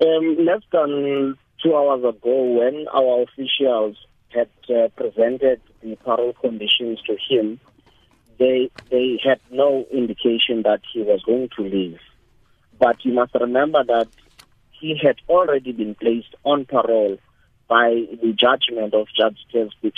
Um, less than two hours ago, when our officials had uh, presented the parole conditions to him, they they had no indication that he was going to leave. But you must remember that he had already been placed on parole by the judgment of Judge Selby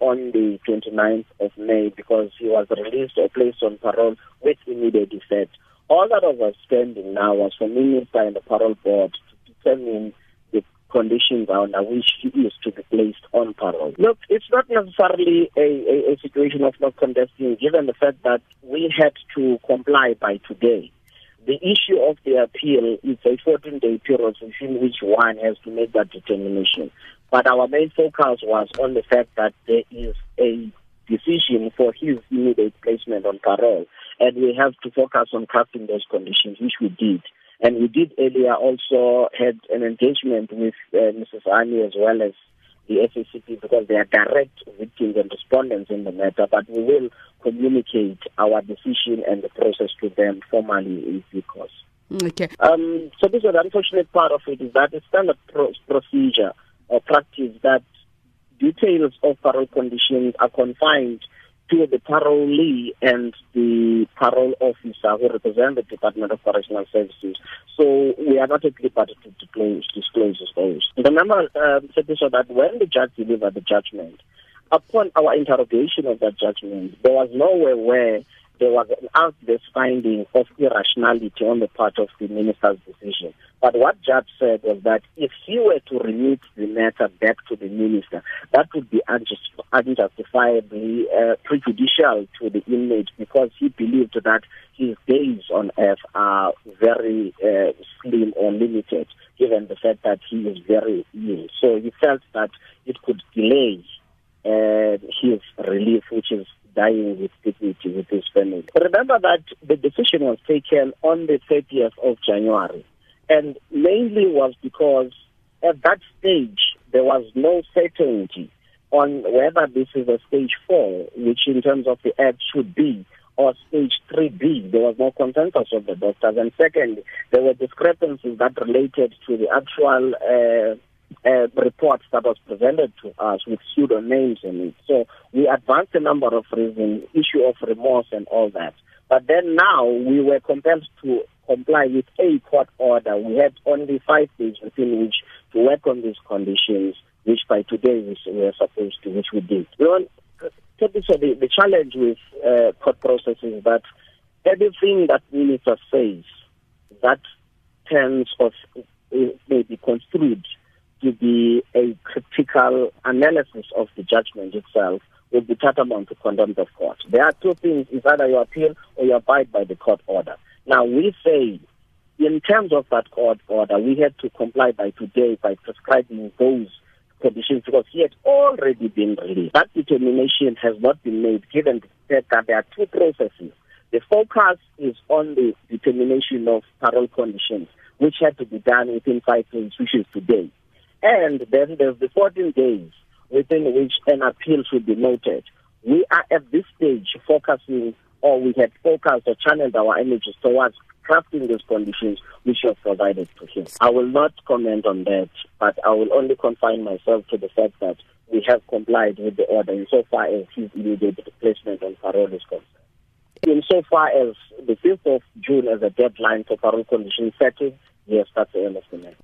on the 29th of May because he was released or placed on parole with immediate effect. All that was outstanding now was for Minister and the parole board to determine the conditions under which he is to be placed on parole. Look, it's not necessarily a, a, a situation of not contesting, given the fact that we had to comply by today. The issue of the appeal is a 14 day period within which one has to make that determination. But our main focus was on the fact that there is a decision for his immediate placement on parole. And we have to focus on crafting those conditions, which we did. And we did earlier also had an engagement with uh, Mrs. Hani as well as the SACP because they are direct victims and respondents in the matter, but we will communicate our decision and the process to them formally in due course. Okay. Um, so this is the unfortunate part of it is that it's standard pro- procedure or practice that details of parole conditions are confined to the parolee and the parole officer who represent the Department of Correctional Services. So we are not at liberty to disclose, disclose those. Remember, um, said this that when the judge delivered the judgment, upon our interrogation of that judgment, there was nowhere where there was an obvious finding of irrationality on the part of the minister's decision. But what judge said was that if he were to remit the matter back to the minister, that would be unjustifiably uh, prejudicial to the inmate because he believed that his days on earth are very uh, slim or limited, given the fact that he is very ill. So he felt that it could delay uh, his relief, which is dying with dignity with his family. Remember that the decision was taken on the 30th of January, and mainly was because at that stage there was no certainty on whether this is a stage four, which in terms of the act should be, or stage 3B. There was no consensus of the doctors. And second, there were discrepancies that related to the actual uh, uh, reports that was presented to us with pseudo names in it. So we advanced a number of reasons, issue of remorse and all that. But then now we were compelled to comply with a court order. We had only five days within which to work on these conditions, which by today we were supposed to, which we did. You know, so the, the challenge with uh, court process is that everything that minister says that tends of may be construed to be a analysis of the judgment itself will be tantamount to contempt of court. There are two things, it's either you appeal or you abide by the court order. Now we say, in terms of that court order, we had to comply by today by prescribing those conditions because he had already been released. That determination has not been made given the fact that there are two processes. The focus is on the determination of parole conditions, which had to be done within five days, which is today. And then there's the 14 days within which an appeal should be noted. We are at this stage focusing, or we had focused or channeled our energies towards crafting these conditions which have provided to him. I will not comment on that, but I will only confine myself to the fact that we have complied with the order insofar as his immediate placement on parole is concerned. Insofar as the 5th of June as a deadline for parole condition setting, yes, that's the end of the.